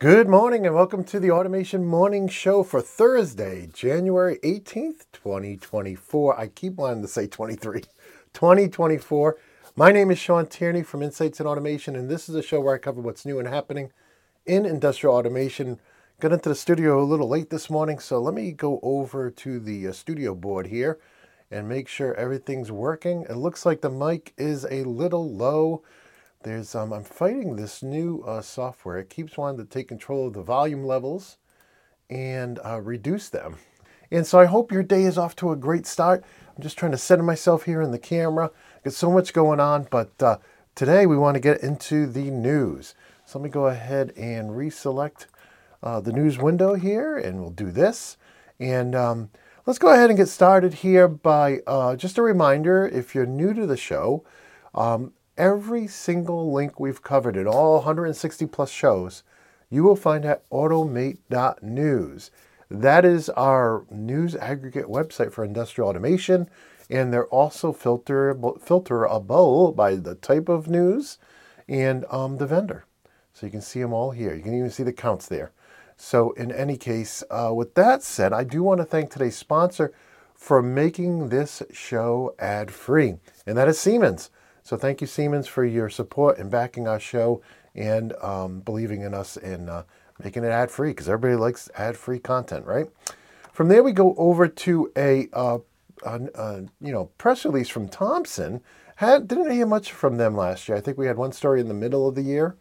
Good morning and welcome to the Automation Morning Show for Thursday, January 18th, 2024. I keep wanting to say 23, 2024. My name is Shawn Tierney from Insights in Automation, and this is a show where I cover what's new and happening in industrial automation. Got into the studio a little late this morning, so let me go over to the uh, studio board here and make sure everything's working. It looks like the mic is a little low. There's um, I'm fighting this new uh, software. It keeps wanting to take control of the volume levels and uh, reduce them. And so I hope your day is off to a great start. I'm just trying to center myself here in the camera. Got so much going on, but uh, today we want to get into the news. So let me go ahead and reselect uh, the news window here, and we'll do this. And um, let's go ahead and get started here by uh, just a reminder if you're new to the show, um, every single link we've covered in all 160 plus shows, you will find at automate.news. That is our news aggregate website for industrial automation, and they're also filterable, filterable by the type of news and um, the vendor. So you can see them all here. You can even see the counts there. So in any case, uh, with that said, I do want to thank today's sponsor for making this show ad-free, and that is Siemens. So thank you, Siemens, for your support and backing our show and um, believing in us and uh, making it ad free because everybody likes ad free content, right? From there, we go over to a, uh, a, a, you know press release from Thomson. Had, didn't hear much from them last year. I think we had one story in the middle of the year,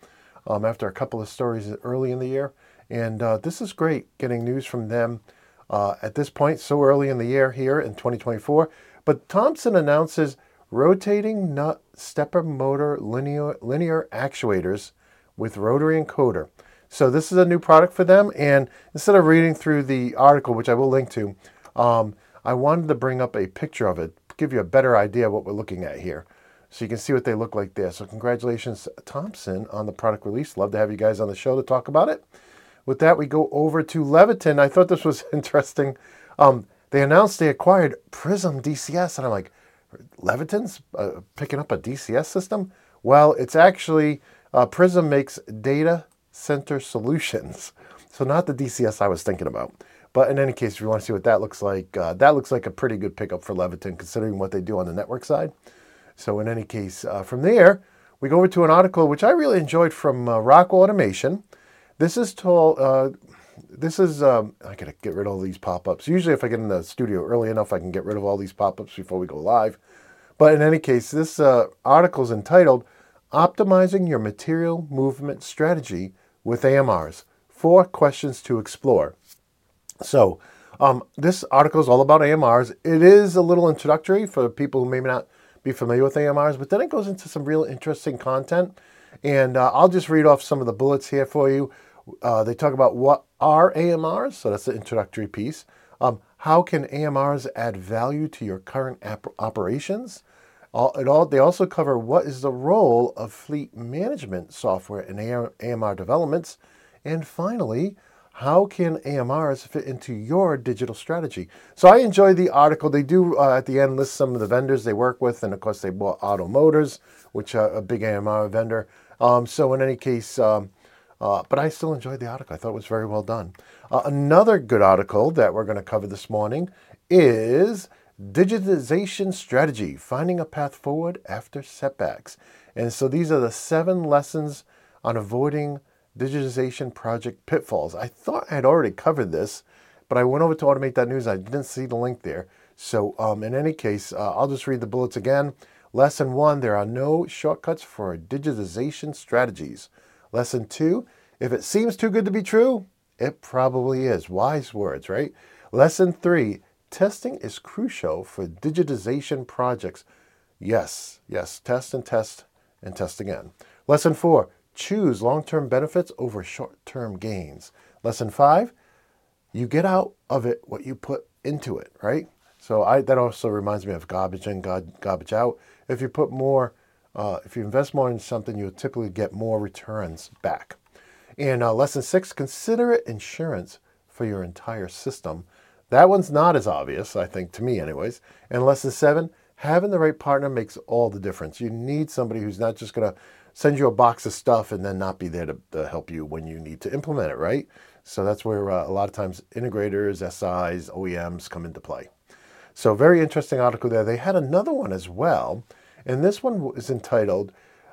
um, after a couple of stories early in the year, and uh, this is great getting news from them uh, at this point, so early in the year here in 2024. But Thomson announces rotating nut stepper motor linear, linear actuators with rotary encoder. So this is a new product for them. And instead of reading through the article, which I will link to, um, I wanted to bring up a picture of it, give you a better idea of what we're looking at here. So you can see what they look like there. So congratulations, Thomson, on the product release. Love to have you guys on the show to talk about it. With that, we go over to Leviton. I thought this was interesting. Um, they announced they acquired Prism DCS, and I'm like, Leviton's uh, picking up a DCS system? Well, it's actually uh, Prism makes data center solutions. So not the DCS I was thinking about. But in any case, if you want to see what that looks like, uh, that looks like a pretty good pickup for Leviton considering what they do on the network side. So in any case, uh, from there, we go over to an article which I really enjoyed from uh, Rockwell Automation. This is told, uh, this is, um, I gotta get rid of all these pop-ups. Usually if I get in the studio early enough, I can get rid of all these pop-ups before we go live. But in any case, this uh, article is entitled Optimizing Your Material Movement Strategy with AMRs. Four questions to explore. So um, this article is all about AMRs. It is a little introductory for people who may not be familiar with AMRs, but then it goes into some real interesting content. And uh, I'll just read off some of the bullets here for you. Uh, they talk about what are AMRs, so that's the introductory piece. Um, how can AMRs add value to your current operations? All, it all, they also cover what is the role of fleet management software in AMR developments. And finally, how can AMRs fit into your digital strategy? So I enjoy the article. They do uh, at the end list some of the vendors they work with, and of course they bought OTTO Motors, which are a big AMR vendor. Um, so in any case, um, uh, but I still enjoyed the article. I thought it was very well done. Uh, another good article that we're going to cover this morning is Digitization Strategy Finding a Path Forward After Setbacks. And so these are the seven lessons on avoiding digitization project pitfalls. I thought I had already covered this, but I went over to Automate.news. I didn't see the link there. So, um, in any case, uh, I'll just read the bullets again. Lesson one there are no shortcuts for digitization strategies. Lesson two, if it seems too good to be true, it probably is. Wise words, right? Lesson three, testing is crucial for digitization projects. Yes, yes, test and test and test again. Lesson four, choose long term benefits over short term gains. Lesson five, you get out of it what you put into it, right? So I, that also reminds me of garbage in, garbage out. If you put more uh, if you invest more in something, you'll typically get more returns back. And uh, lesson six, consider it insurance for your entire system. That one's not as obvious, I think, to me, anyways. And lesson seven, having the right partner makes all the difference. You need somebody who's not just going to send you a box of stuff and then not be there to, to help you when you need to implement it, right? So that's where uh, a lot of times integrators, SIs, OEMs come into play. So very interesting article there. They had another one as well, and this one is entitled,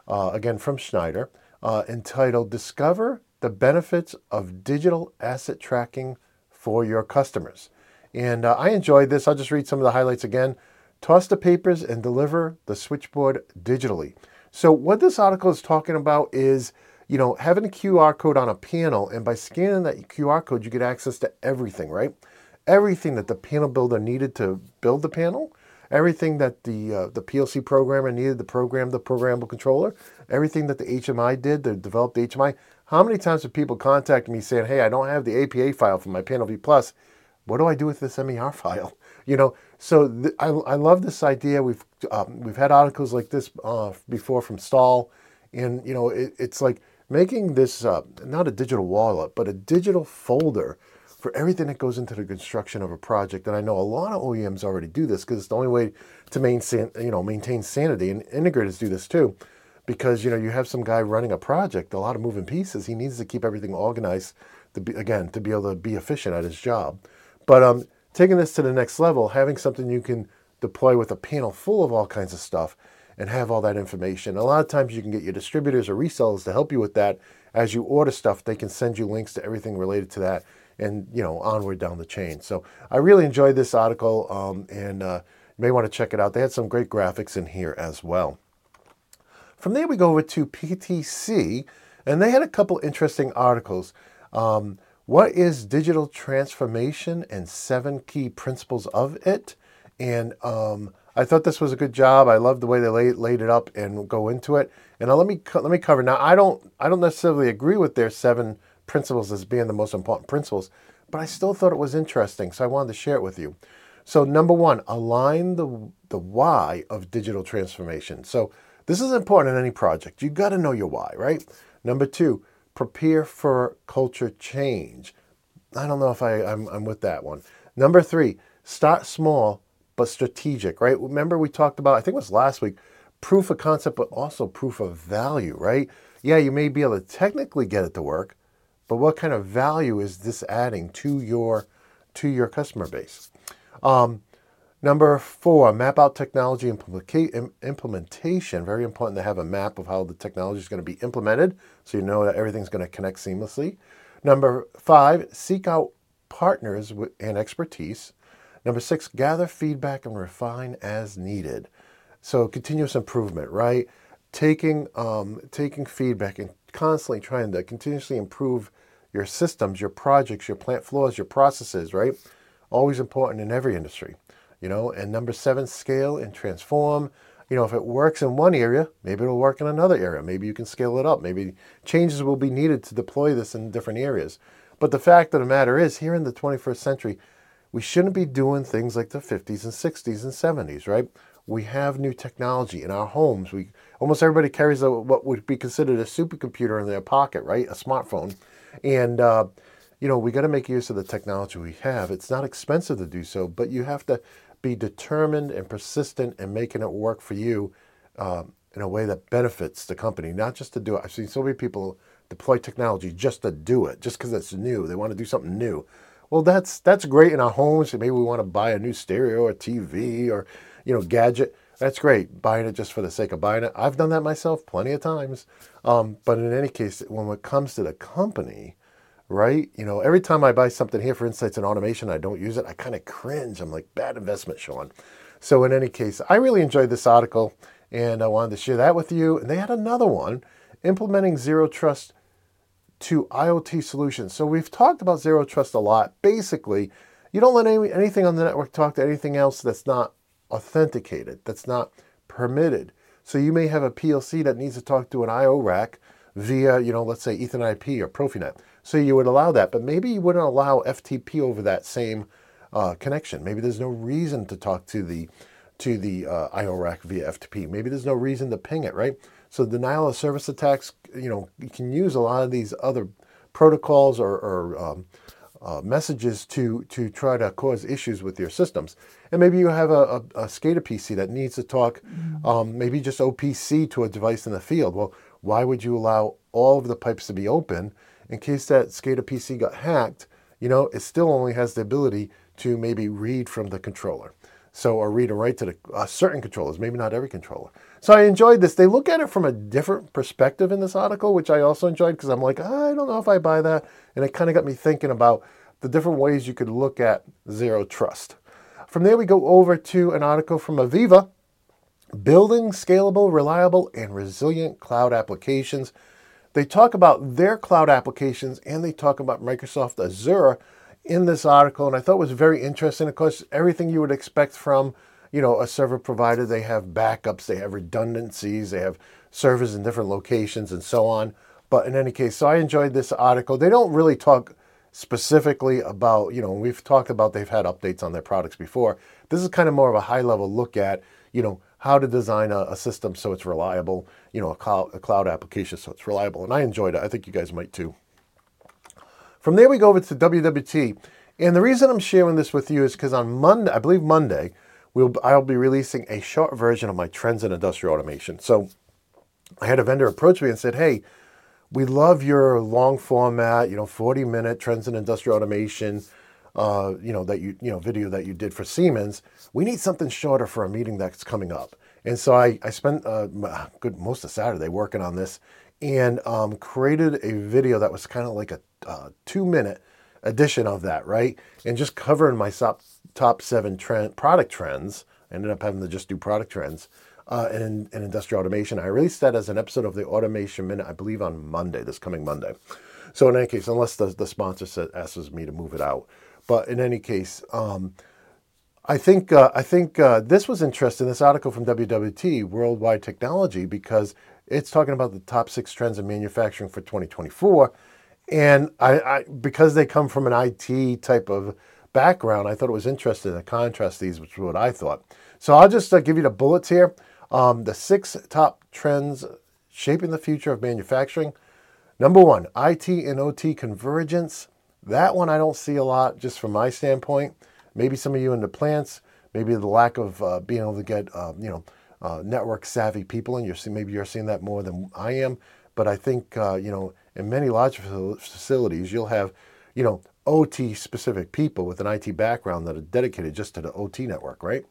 uh, again from Schneider, uh, entitled "Discover the Benefits of Digital Asset Tracking for Your Customers." And uh, I enjoyed this. I'll just read some of the highlights again. Toss the papers and deliver the switchboard digitally. So what this article is talking about is, you know, having a QR code on a panel, and by scanning that QR code, you get access to everything, right? everything that the panel builder needed to build the panel, everything that the uh, the PLC programmer needed to program the programmable controller, everything that the HMI did the HMI. How many times have people contacted me saying, "Hey, I don't have the APA file for my PanelView Plus. What do I do with this MER file?" You know, so th- I, I love this idea. We've um, we've had articles like this uh, before from Stahl, and you know, it, it's like making this uh, not a digital wallet, but a digital folder for everything that goes into the construction of a project. And I know a lot of OEMs already do this because it's the only way to maintain, you know, maintain sanity. And integrators do this too, because you know you have some guy running a project, a lot of moving pieces. He needs to keep everything organized to be again to be able to be efficient at his job. But um, taking this to the next level, having something you can deploy with a panel full of all kinds of stuff and have all that information. A lot of times you can get your distributors or resellers to help you with that. As you order stuff, they can send you links to everything related to that and you know onward down the chain. So I really enjoyed this article, um, and uh, you may want to check it out. They had some great graphics in here as well. From there, we go over to PTC, and they had a couple interesting articles. Um, what is digital transformation and seven key principles of it? And um, I thought this was a good job. I love the way they laid, laid it up and go into it. And let me let me cover. Now I don't I don't necessarily agree with their seven principles as being the most important principles, but I still thought it was interesting, so I wanted to share it with you. So, number one, align the, the why of digital transformation. So, this is important in any project. You got to know your why, right? Number two, prepare for culture change. I don't know if I, I'm, I'm with that one. Number three, start small but strategic, right? Remember, we talked about, I think it was last week, proof of concept, but also proof of value, right? Yeah, you may be able to technically get it to work, but what kind of value is this adding to your to your customer base? Um, number four, map out technology implementation. Very important to have a map of how the technology is going to be implemented, so you know that everything's going to connect seamlessly. Number five, seek out partners and expertise. Number six, gather feedback and refine as needed. So continuous improvement, right? Taking um, taking feedback and constantly trying to continuously improve your systems, your projects, your plant floors, your processes, right? Always important in every industry, you know. And number seven, scale and transform. You know, if it works in one area, maybe it'll work in another area. Maybe you can scale it up. Maybe changes will be needed to deploy this in different areas. But the fact of the matter is, here in the 21st century, we shouldn't be doing things like the 50s and 60s and 70s, right? We have new technology in our homes. We almost everybody carries a, what would be considered a supercomputer in their pocket, right? A smartphone, and uh, you know we got to make use of the technology we have. It's not expensive to do so, but you have to be determined and persistent in making it work for you uh, in a way that benefits the company, not just to do it. I've seen so many people deploy technology just to do it, just because it's new. They want to do something new. Well, that's that's great in our homes. Maybe we want to buy a new stereo or TV or you know gadget that's great. Buying it just for the sake of buying it. I've done that myself plenty of times. Um, but in any case when it comes to the company right you know every time i buy something here for insights and automation i don't use it i kind of cringe. I'm like bad investment sean. So in any case i really enjoyed this article and i wanted to share that with you. And they had another one implementing zero trust to iot solutions. So we've talked about zero trust a lot. Basically you don't let any, anything on the network talk to anything else that's not authenticated, that's not permitted. So you may have a PLC that needs to talk to an IO rack via, you know, let's say Ethernet IP or Profinet. So you would allow that, but maybe you wouldn't allow FTP over that same uh, connection. Maybe there's no reason to talk to the to the uh, IO rack via FTP. Maybe there's no reason to ping it, right? So denial of service attacks, you know, you can use a lot of these other protocols or, or um, uh, messages to to try to cause issues with your systems. And maybe you have a, a, a SCADA PC that needs to talk, mm-hmm. um, maybe just OPC to a device in the field. Well, why would you allow all of the pipes to be open in case that SCADA PC got hacked? You know, it still only has the ability to maybe read from the controller. So, or read and write to the uh, certain controllers, maybe not every controller. So I enjoyed this. They look at it from a different perspective in this article, which I also enjoyed because I'm like, ah, I don't know if I buy that. And it kind of got me thinking about the different ways you could look at zero trust. From there, we go over to an article from Aveva Building Scalable, Reliable, and Resilient Cloud Applications. They talk about their cloud applications and they talk about Microsoft Azure in this article, and I thought was very interesting. Of course, everything you would expect from you know a server provider. They have backups, they have redundancies, they have servers in different locations, and so on. But in any case, so I enjoyed this article. They don't really talk specifically about you know we've talked about they've had updates on their products before. This is kind of more of a high level look at you know how to design a, a system so it's reliable. You know a cloud, a cloud application so it's reliable, and I enjoyed it. I think you guys might too. From there, we go over to WWT. And the reason I'm sharing this with you is because on Monday, I believe Monday, we'll, I'll be releasing a short version of my trends in industrial automation. So I had a vendor approach me and said, hey, we love your long format, you know, 40 minute trends in industrial automation, uh, you know, that you, you know, video that you did for Siemens. We need something shorter for a meeting that's coming up. And so I, I spent uh, good most of Saturday working on this and um, created a video that was kind of like a uh, two minute edition of that, right? And just covering my top, top seven trend, product trends. I ended up having to just do product trends uh, in, in industrial automation. I released that as an episode of the Automation Minute, I believe on Monday, this coming Monday. So in any case, unless the, the sponsor asks me to move it out. But in any case, um, I think uh, I think uh, this was interesting. This article from WWT Worldwide Technology because it's talking about the top six trends in manufacturing for 2024, and I, I, because they come from an IT type of background, I thought it was interesting to contrast these, which is what I thought. So I'll just uh, give you the bullets here. Um, the six top trends shaping the future of manufacturing. Number one, IT and OT convergence. That one I don't see a lot, just from my standpoint. Maybe some of you in the plants, maybe the lack of uh, being able to get, uh, you know, uh, network savvy people, and you're seeing, maybe you're seeing that more than I am. But I think, uh, you know, in many large facilities, you'll have, you know, OT specific people with an IT background that are dedicated just to the OT network, right?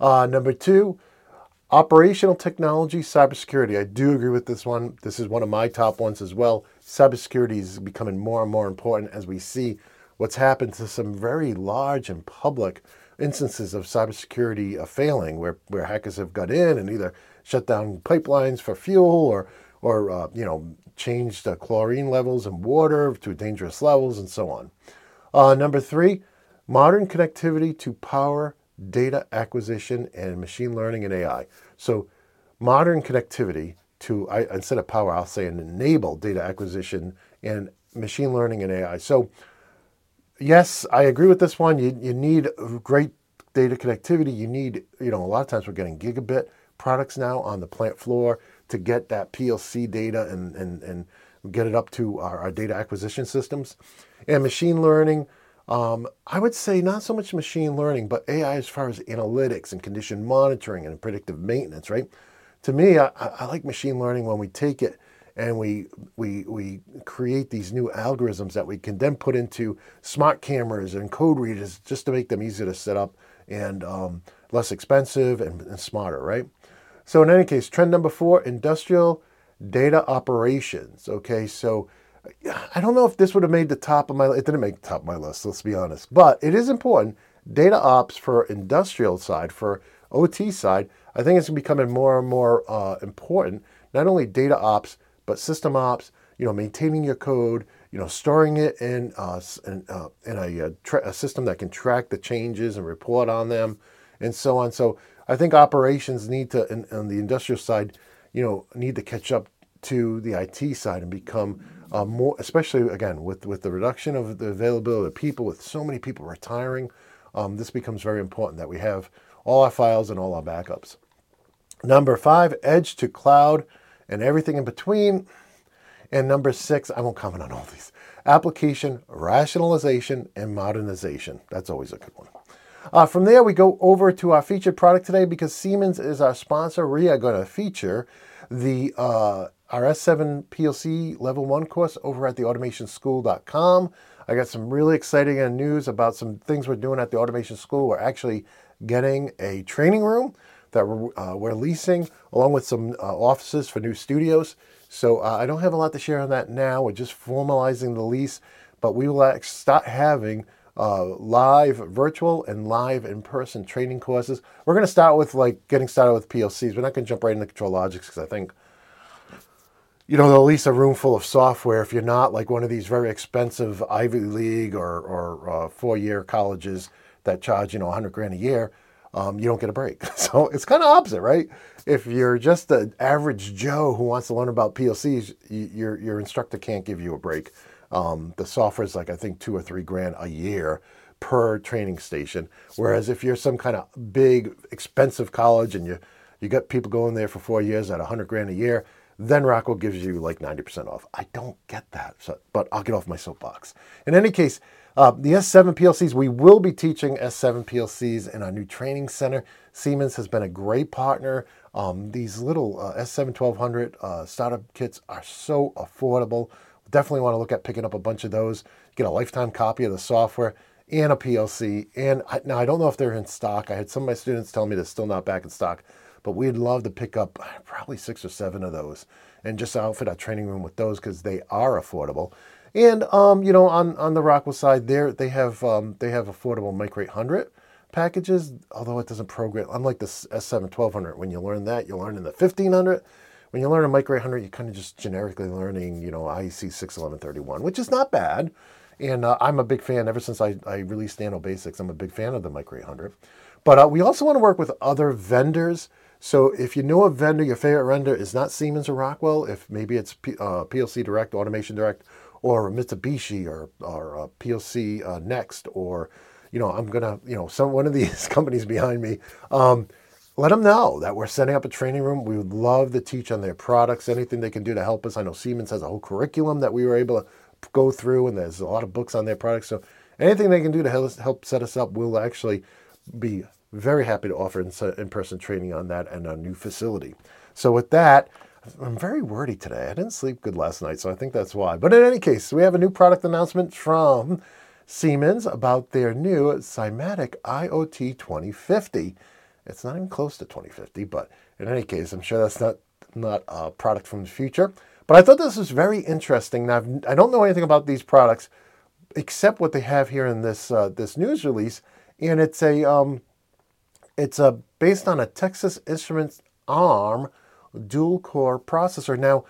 Uh, number two, operational technology, cybersecurity. I do agree with this one. This is one of my top ones as well. Cybersecurity is becoming more and more important as we see what's happened to some very large and public instances of cybersecurity uh, failing, where, where hackers have got in and either shut down pipelines for fuel or or uh, you know changed the chlorine levels in water to dangerous levels and so on. Uh, number three, modern connectivity to power data acquisition and machine learning and AI. So modern connectivity to I, instead of power, I'll say enable data acquisition and machine learning and AI. So yes, I agree with this one. You, you need great data connectivity. You need, you know, a lot of times we're getting gigabit products now on the plant floor to get that PLC data and, and, and get it up to our, our data acquisition systems. And machine learning, um, I would say not so much machine learning, but AI as far as analytics and condition monitoring and predictive maintenance, right? To me, I, I like machine learning when we take it and we, we, we create these new algorithms that we can then put into smart cameras and code readers just to make them easier to set up and um, less expensive and, and smarter, right? So in any case, trend number four, industrial data operations. Okay, so I don't know if this would have made the top of my it didn't make the top of my list, let's be honest. But it is important. Data ops for industrial side, for OT side, I think it's becoming more and more uh, important. Not only data ops, but system ops, you know, maintaining your code, you know, storing it in, uh, in, uh, in a, a, tra- a system that can track the changes and report on them and so on. So I think operations need to, in, on the industrial side, you know, need to catch up to the IT side and become uh, more, especially again with with the reduction of the availability of people, with so many people retiring, um, this becomes very important that we have all our files and all our backups. Number five, edge to cloud and everything in between. And number six, I won't comment on all these. Application rationalization and modernization. That's always a good one. Uh, from there, we go over to our featured product today because Siemens is our sponsor. We are going to feature the uh, our S7 PLC Level 1 course over at theautomationschool.com. I got some really exciting news about some things we're doing at the Automation School. We're actually getting a training room that we're, uh, we're leasing, along with some uh, offices for new studios. So uh, I don't have a lot to share on that now. We're just formalizing the lease, but we will start having uh, live virtual and live in-person training courses. We're going to start with like getting started with PLCs. We're not going to jump right into ControlLogix because I think you know, they'll lease a room full of software. If you're not like one of these very expensive Ivy League or, or uh, four-year colleges that charge, you know, 100 grand a year, um, you don't get a break. So it's kind of opposite, right? If you're just an average Joe who wants to learn about PLCs, your, your instructor can't give you a break. Um, the software is like, I think, two or three grand a year per training station. Whereas if you're some kind of big, expensive college and you, you got people going there for four years at a 100 grand a year, then Rockwell gives you like 90% off. I don't get that, so, but I'll get off my soapbox. In any case, uh, the S7 PLCs, we will be teaching S7 PLCs in our new training center. Siemens has been a great partner. Um, these little uh, S7 1200 uh, startup kits are so affordable. Definitely want to look at picking up a bunch of those, get a lifetime copy of the software and a PLC. And I, now I don't know if they're in stock. I had some of my students tell me they're still not back in stock but we'd love to pick up probably six or seven of those and just outfit our training room with those because they are affordable. And um, you know, on on the Rockwell side, there they have um, they have affordable Micro 800 packages, although it doesn't program. Unlike the S7 1200, when you learn that, you learn in the 1500. When you learn a Micro 800, you're kind of just generically learning, you know, IEC 61131, which is not bad. And uh, I'm a big fan. Ever since I, I released Nano Basics, I'm a big fan of the Micro 800. But uh, we also want to work with other vendors so if you know a vendor, your favorite vendor is not Siemens or Rockwell, if maybe it's P, uh, PLC Direct, Automation Direct, or Mitsubishi or, or uh, PLC uh, Next, or you know, I'm gonna, you know, some one of these companies behind me. Um, let them know that we're setting up a training room. We would love to teach on their products, anything they can do to help us. I know Siemens has a whole curriculum that we were able to go through, and there's a lot of books on their products. So anything they can do to help set us up, we'll actually be very happy to offer in-person training on that and a new facility. So with that, I'm very wordy today. I didn't sleep good last night, so I think that's why. But in any case, we have a new product announcement from Siemens about their new Simatic IoT 2050. It's not even close to 2050, but in any case, I'm sure that's not, not a product from the future. But I thought this was very interesting. Now, I don't know anything about these products except what they have here in this uh, this news release, and it's a um, it's a, based on a Texas Instruments ARM dual core processor. Now,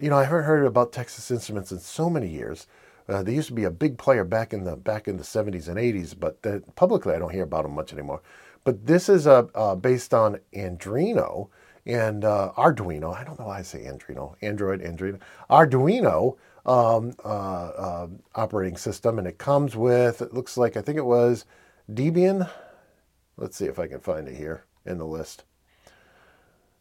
you know, I haven't heard about Texas Instruments in so many years. Uh, they used to be a big player back in the back in the 70s and 80s, but the, publicly I don't hear about them much anymore. But this is a uh, based on Andrino and uh, Arduino. I don't know why I say Andrino, Android, Android, Arduino um, uh, uh, operating system, and it comes with. It looks like I think it was Debian Let's see if I can find it here in the list.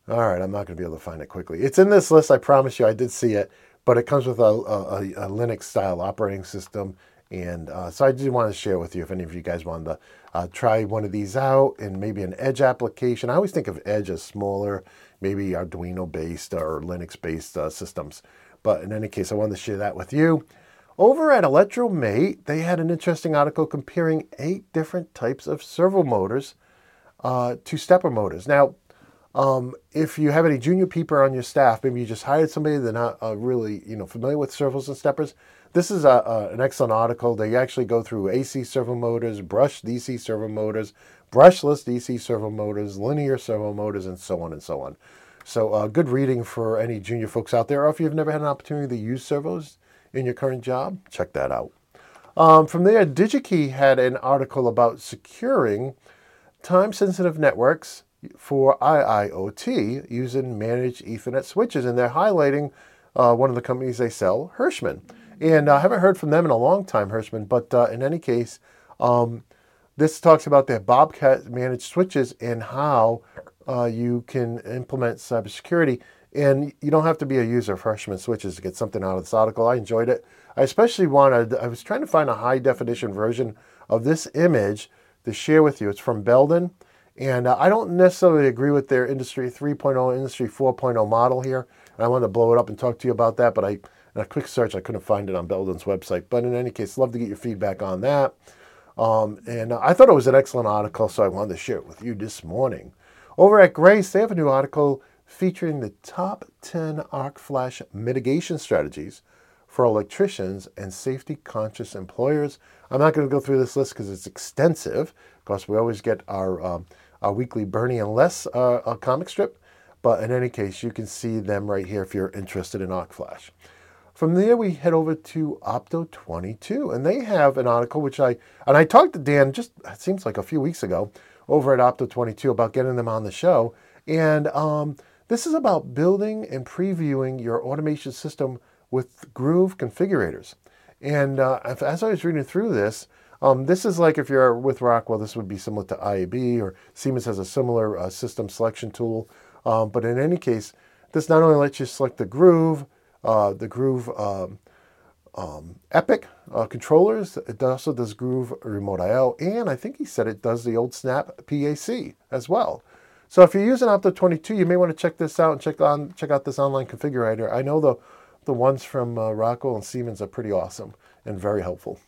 All right, I'm not going to be able to find it quickly. It's in this list, I promise you. I did see it, but it comes with a, a, a Linux-style operating system. And uh, so I did want to share with you if any of you guys wanted to uh, try one of these out and maybe an Edge application. I always think of Edge as smaller, maybe Arduino-based or Linux-based uh, systems. But in any case, I wanted to share that with you. Over at Electromate, they had an interesting article comparing eight different types of servo motors uh, to stepper motors. Now, um, if you have any junior peeper on your staff, maybe you just hired somebody they're not uh, really you know familiar with servos and steppers. This is a, a, an excellent article. They actually go through AC servo motors, brush DC servo motors, brushless DC servo motors, linear servo motors, and so on and so on. So uh, good reading for any junior folks out there, or if you've never had an opportunity to use servos, in your current job, check that out. Um, from there, DigiKey had an article about securing time-sensitive networks for IIoT using managed Ethernet switches, and they're highlighting uh, one of the companies they sell, Hirschmann. And I haven't heard from them in a long time, Hirschmann, but uh, in any case, um, this talks about their Bobcat managed switches and how uh, you can implement cybersecurity and you don't have to be a user of Hirschmann switches to get something out of this article. I enjoyed it. I especially wanted, I was trying to find a high definition version of this image to share with you. It's from Belden. And uh, I don't necessarily agree with their Industry 3.0, Industry 4.0 model here. and I wanted to blow it up and talk to you about that, but I, a quick search, I couldn't find it on Belden's website. But in any case, love to get your feedback on that. Um, and I thought it was an excellent article, so I wanted to share it with you this morning. Over at Grace, they have a new article featuring the top 10 arc flash mitigation strategies for electricians and safety conscious employers. I'm not going to go through this list because it's extensive. Of course, we always get our, um, our weekly Bernie and Les uh, comic strip. But in any case, you can see them right here if you're interested in arc flash. From there, we head over to Opto 22, and they have an article which I and I talked to Dan just seems like a few weeks ago over at Opto 22 about getting them on the show, and um, this is about building and previewing your automation system with groov configurators. And uh, as I was reading through this, um, this is like if you're with Rockwell, this would be similar to IAB, or Siemens has a similar uh, system selection tool. Um, but in any case, this not only lets you select the groov, uh, the groov um, um, Epic uh, controllers. It also does groov Remote I/O, and I think he said it does the old Snap PAC as well. So if you're using Opto 22, you may want to check this out and check on check out this online configurator. I know the the ones from uh, Rockwell and Siemens are pretty awesome and very helpful.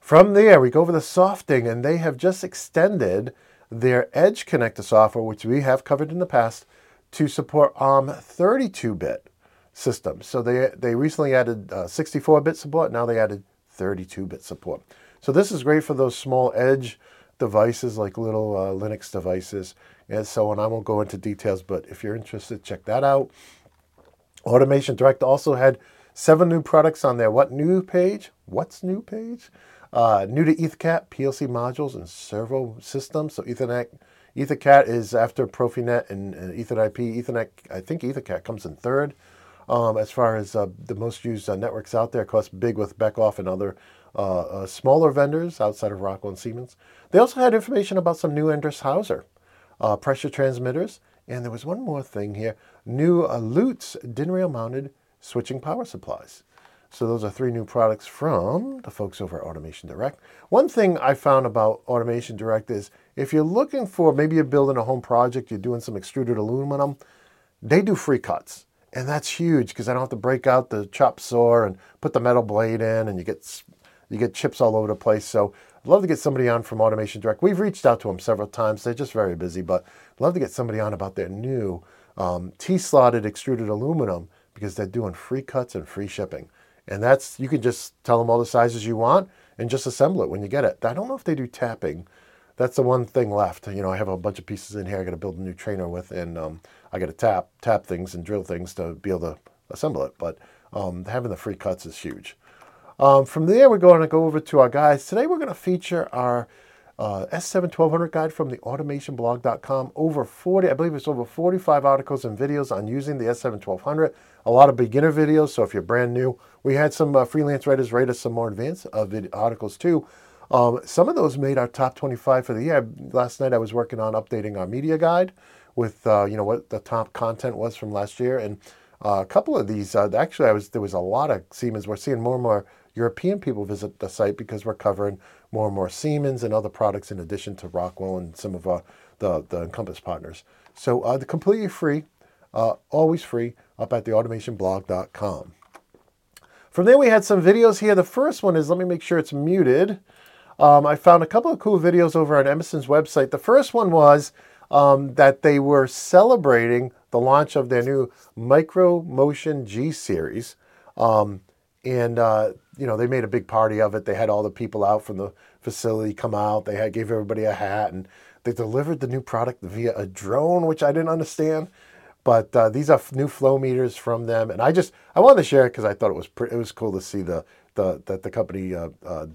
From there, we go over the Softing, and they have just extended their edgeConnector software, which we have covered in the past, to support ARM 32-bit So they, they recently added 64-bit uh, support. Now they added 32-bit support. So this is great for those small edge devices like little uh, Linux devices and so on. I won't go into details, but if you're interested, check that out. Automation Direct also had seven new products on their what new page? What's new page? Uh, new to EtherCAT, PLC modules, and servo systems. So Ethernet, EtherCAT is after Profinet and, and Ethernet IP. Ethernet, I think EtherCAT comes in third um, as far as uh, the most used uh, networks out there. Of course, big with Beckhoff and other uh, uh, smaller vendors outside of Rockwell and Siemens. They also had information about some new Endress Hauser uh, pressure transmitters. And there was one more thing here new uh, Lutz DIN rail mounted switching power supplies. So those are three new products from the folks over at Automation Direct. One thing I found about Automation Direct is if you're looking for maybe you're building a home project, you're doing some extruded aluminum, they do free cuts. And that's huge because I don't have to break out the chop saw and put the metal blade in and you get you get chips all over the place. So I'd love to get somebody on from Automation Direct. We've reached out to them several times. They're just very busy, but I'd love to get somebody on about their new um, T-slotted extruded aluminum because they're doing free cuts and free shipping. And that's, you can just tell them all the sizes you want and just assemble it when you get it. I don't know if they do tapping. That's the one thing left. You know, I have a bunch of pieces in here I got to build a new trainer with, and um, I got to tap, tap things and drill things to be able to assemble it. But um, having the free cuts is huge. Um, from there, we're going to go over to our guides. Today, we're going to feature our uh, S7-1200 guide from the automationblog.com. Over 40, I believe it's over 45 articles and videos on using the S7-1200. A lot of beginner videos, so if you're brand new, we had some uh, freelance writers write us some more advanced uh, articles too. Um, some of those made our top 25 for the year. Last night I was working on updating our media guide with uh, you know what the top content was from last year, and uh, a couple of these uh, actually I was there was a lot of Siemens. We're seeing more and more European people visit the site because we're covering more and more Siemens and other products in addition to Rockwell and some of uh, the, the Encompass partners. So uh, completely free, uh, always free, up at theautomationblog.com. From there, we had some videos here. The first one is, let me make sure it's muted. Um, I found a couple of cool videos over on Emerson's website. The first one was um, that they were celebrating the launch of their new Micro Motion G series. Um, and uh, you know they made a big party of it. They had all the people out from the facility come out. They had gave everybody a hat, and they delivered the new product via a drone, which I didn't understand. But uh, these are new flow meters from them, and I just I wanted to share it because I thought it was it was cool to see the the that the company uh, uh,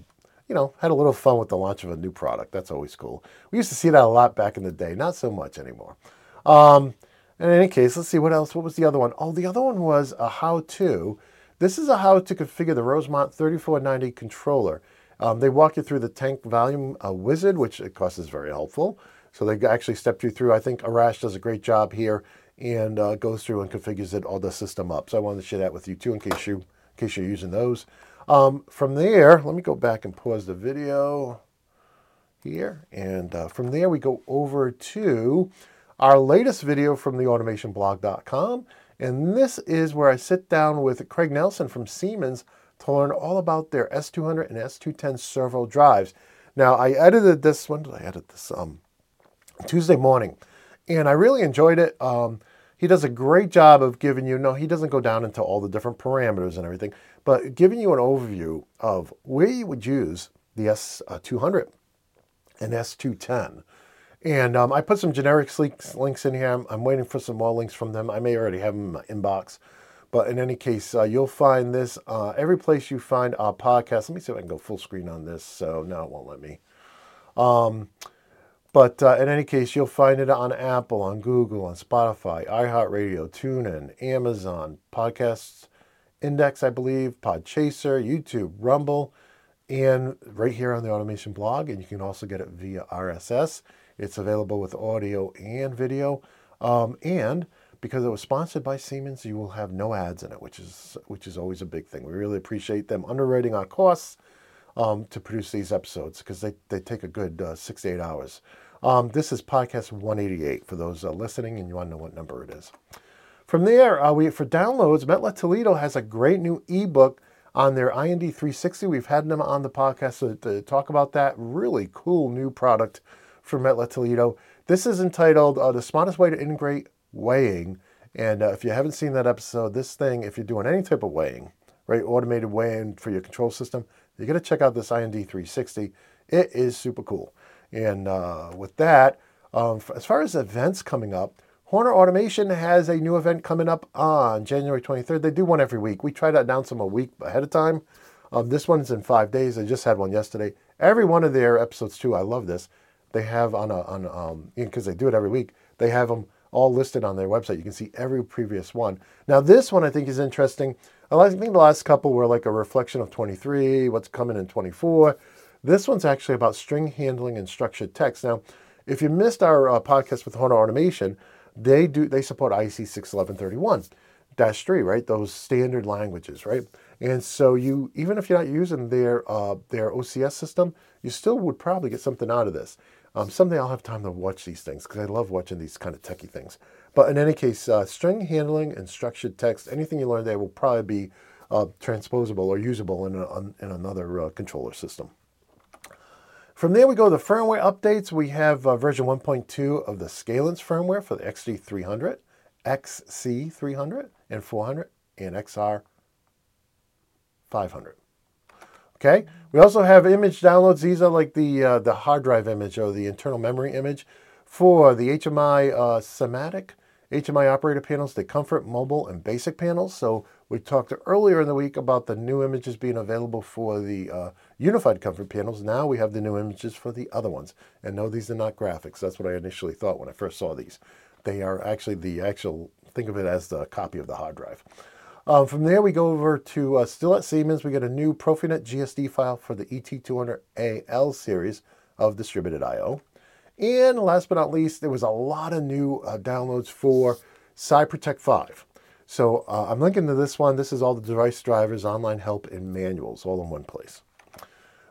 you know had a little fun with the launch of a new product. That's always cool. We used to see that a lot back in the day, not so much anymore. Um, in any case, let's see what else. What was the other one? Oh, the other one was a how-to this is a how to configure the Rosemount 3490 controller. Um, they walk you through the tank volume uh, wizard, which of course is very helpful. So they actually stepped you through. I think Arash does a great job here and uh, goes through and configures it all the system up. So I wanted to share that with you too in case you in case you're using those. Um, from there, let me go back and pause the video here. And uh, from there, we go over to our latest video from the automationblog.com And this is where I sit down with Craig Nelson from Siemens to learn all about their S200 and S210 servo drives. Now, I edited this, when did I edit this? Um, Tuesday morning. And I really enjoyed it. Um, he does a great job of giving you, no, he doesn't go down into all the different parameters and everything, but giving you an overview of where you would use the S200 and S210. And um, I put some generic links, links in here. I'm, I'm, waiting for some more links from them. I may already have them in my inbox. But in any case, uh, you'll find this uh, every place you find our podcast. Let me see if I can go full screen on this. So, no, it won't let me. Um, but uh, in any case, you'll find it on Apple, on Google, on Spotify, iHeartRadio, TuneIn, Amazon, Podcasts Index, I believe, Podchaser, YouTube, Rumble, and right here on the Automation blog. And you can also get it via RSS. It's available with audio and video. Um, and because it was sponsored by Siemens, you will have no ads in it, which is which is always a big thing. We really appreciate them underwriting our costs um, to produce these episodes because they, they take a good uh, six to eight hours. Um, this is podcast 188 for those uh, listening and you want to know what number it is. From there, uh, we for downloads, Mettler Toledo has a great new ebook on their IND 360. We've had them on the podcast to, to talk about that. Really cool new product from Mettler Toledo. This is entitled uh, The Smartest Way to Integrate Weighing. And uh, if you haven't seen that episode, this thing, if you're doing any type of weighing, right, automated weighing for your control system, you got to check out this IND 360. It is super cool. And uh, with that, um, as far as events coming up, Horner Automation has a new event coming up on January 23rd. They do one every week. We try to announce them a week ahead of time. Um, this one's in five days. I just had one yesterday. Every one of their episodes too. I love this. They have on a on um because they do it every week. They have them all listed on their website. You can see every previous one. Now this one I think is interesting. I think the last couple were like a reflection of 23, what's coming in 24. This one's actually about string handling and structured text. Now, if you missed our uh, podcast with Horner Automation, they do they support IC 61131 dash three, right? Those standard languages, right? And so you even if you're not using their uh, their OCS system, you still would probably get something out of this. Um, someday I'll have time to watch these things because I love watching these kind of techie things. But in any case, uh, string handling and structured text, anything you learn there will probably be uh, transposable or usable in, a, in another uh, controller system. From there, we go to the firmware updates. We have uh, version 1.2 of the SCALANCE firmware for the XD300, XC300, and 400, and XR 500. Okay. We also have image downloads. These are like the uh, the hard drive image or the internal memory image for the HMI uh, SIMATIC HMI operator panels, the Comfort, Mobile, and Basic panels. So we talked earlier in the week about the new images being available for the uh, Unified Comfort panels. Now we have the new images for the other ones. And no, these are not graphics. That's what I initially thought when I first saw these. They are actually the actual, think of it as the copy of the hard drive. Um, from there, we go over to uh, still at Siemens. We get a new Profinet GSD file for the ET200AL series of distributed I/O. And last but not least, there was a lot of new uh, downloads for SIPROTEC 5. So uh, I'm linking to this one. This is all the device drivers, online help, and manuals all in one place.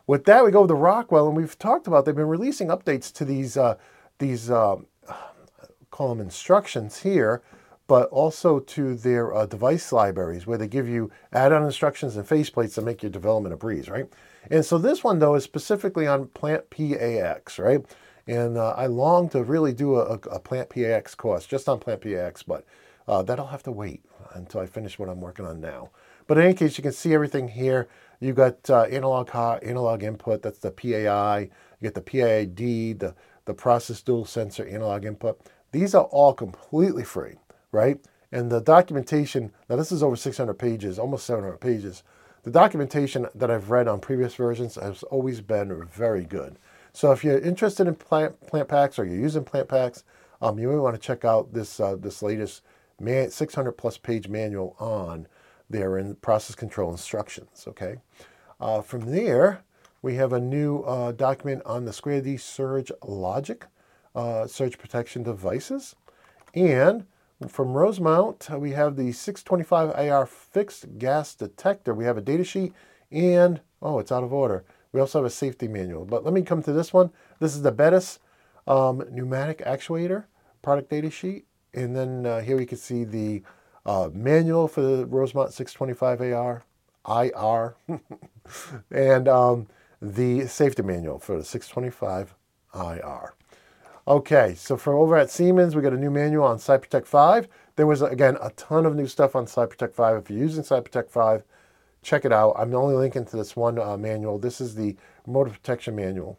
With that, we go to Rockwell, and we've talked about they've been releasing updates to these uh, these um, call them instructions here but also to their uh, device libraries where they give you add-on instructions and faceplates to make your development a breeze, right? And so this one though is specifically on Plant PAX, right? And uh, I long to really do a, a, Plant PAX course just on Plant PAX, but uh, that'll have to wait until I finish what I'm working on now. But in any case, you can see everything here. You got uh, analog analog input. That's the PAI. You get the PID, the the process dual sensor analog input. These are all completely free right? And the documentation, now this is over 600 pages, almost 700 pages. The documentation that I've read on previous versions has always been very good. So if you're interested in plant, PlantPAx or you're using PlantPAx, um, you may want to check out this uh, this latest man, 600 plus page manual on their in process control instructions. Okay, uh, from there we have a new uh, document on the Square D Surge Logic uh, surge protection devices, and from Rosemount, uh, we have the 625AR fixed gas detector. We have a data sheet and, oh, it's out of order. We also have a safety manual. But let me come to this one. This is the Bettis um, pneumatic actuator product data sheet. And then uh, here we can see the uh, manual for the Rosemount 625 AR, IR, and um, the safety manual for the 625 IR. Okay, so for over at Siemens, we got a new manual on SIPROTEC 5. There was, again, a ton of new stuff on SIPROTEC 5. If you're using SIPROTEC 5, check it out. I'm only linking to this one uh, manual. This is the motor protection manual.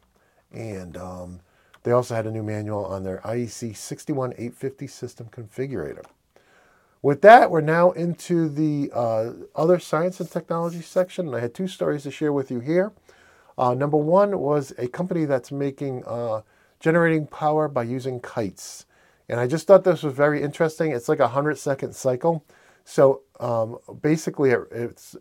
And um, they also had a new manual on their IEC 61850 system configurator. With that, we're now into the uh, other science and technology section. And I had two stories to share with you here. Uh, number one was a company that's making uh, generating power by using kites. And I just thought this was very interesting. It's like a 100 second cycle. So um, basically, it,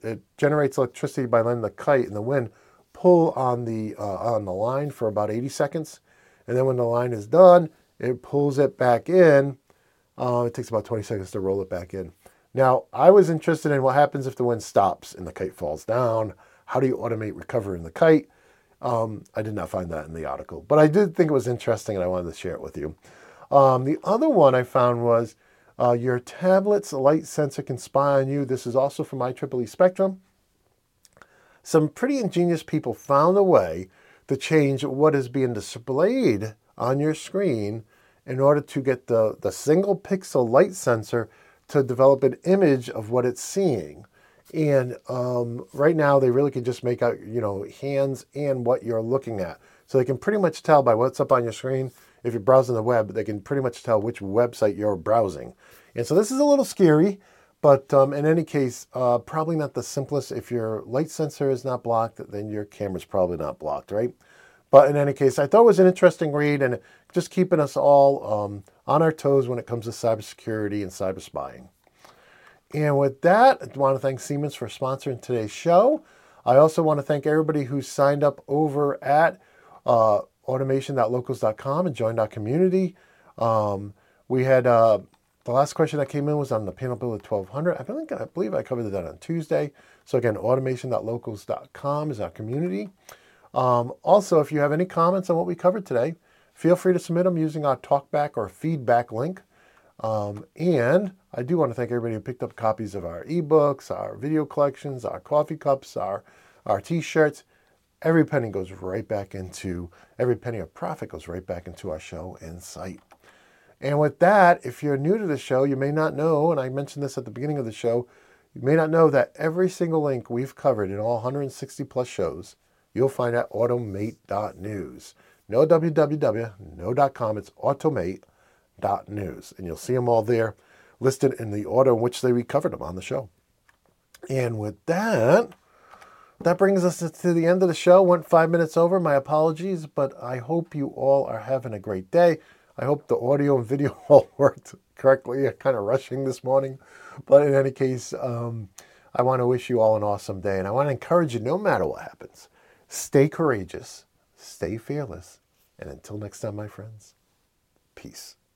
it, generates electricity by letting the kite and the wind pull on the, uh, on the line for about 80 seconds. And then when the line is done, it pulls it back in. Uh, it takes about 20 seconds to roll it back in. Now, I was interested in what happens if the wind stops and the kite falls down. How do you automate recovering the kite? Um, I did not find that in the article, but I did think it was interesting and I wanted to share it with you. Um, the other one I found was uh, your tablet's light sensor can spy on you. This is also from IEEE Spectrum. Some pretty ingenious people found a way to change what is being displayed on your screen in order to get the, the single pixel light sensor to develop an image of what it's seeing. And um, right now, they really can just make out, you know, hands and what you're looking at. So they can pretty much tell by what's up on your screen. If you're browsing the web, they can pretty much tell which website you're browsing. And so this is a little scary, but um, in any case, uh, probably not the simplest. If your light sensor is not blocked, then your camera's probably not blocked, right? But in any case, I thought it was an interesting read and just keeping us all um, on our toes when it comes to cybersecurity and cyber spying. And with that, I want to thank Siemens for sponsoring today's show. I also want to thank everybody who signed up over at uh, automation.locals.com and joined our community. Um, we had uh, the last question that came in was on the panel bill of 1200. I think I believe I covered that on Tuesday. So again, automation.locals.com is our community. Um, also, if you have any comments on what we covered today, feel free to submit them using our talkback or feedback link. Um, and I do want to thank everybody who picked up copies of our ebooks, our video collections, our coffee cups, our, our t-shirts. Every penny goes right back into, every penny of profit goes right back into our show and site. And with that, if you're new to the show, you may not know, and I mentioned this at the beginning of the show, you may not know that every single link we've covered in all 160 plus shows, you'll find at automate.news. No www, no .com, it's automate news, and you'll see them all there listed in the order in which they recovered them on the show. And with that, that brings us to the end of the show. Went five minutes over. My apologies, but I hope you all are having a great day. I hope the audio and video all worked correctly. I'm kind of rushing this morning, but in any case, um, I want to wish you all an awesome day, and I want to encourage you, no matter what happens, stay courageous, stay fearless, and until next time, my friends, peace.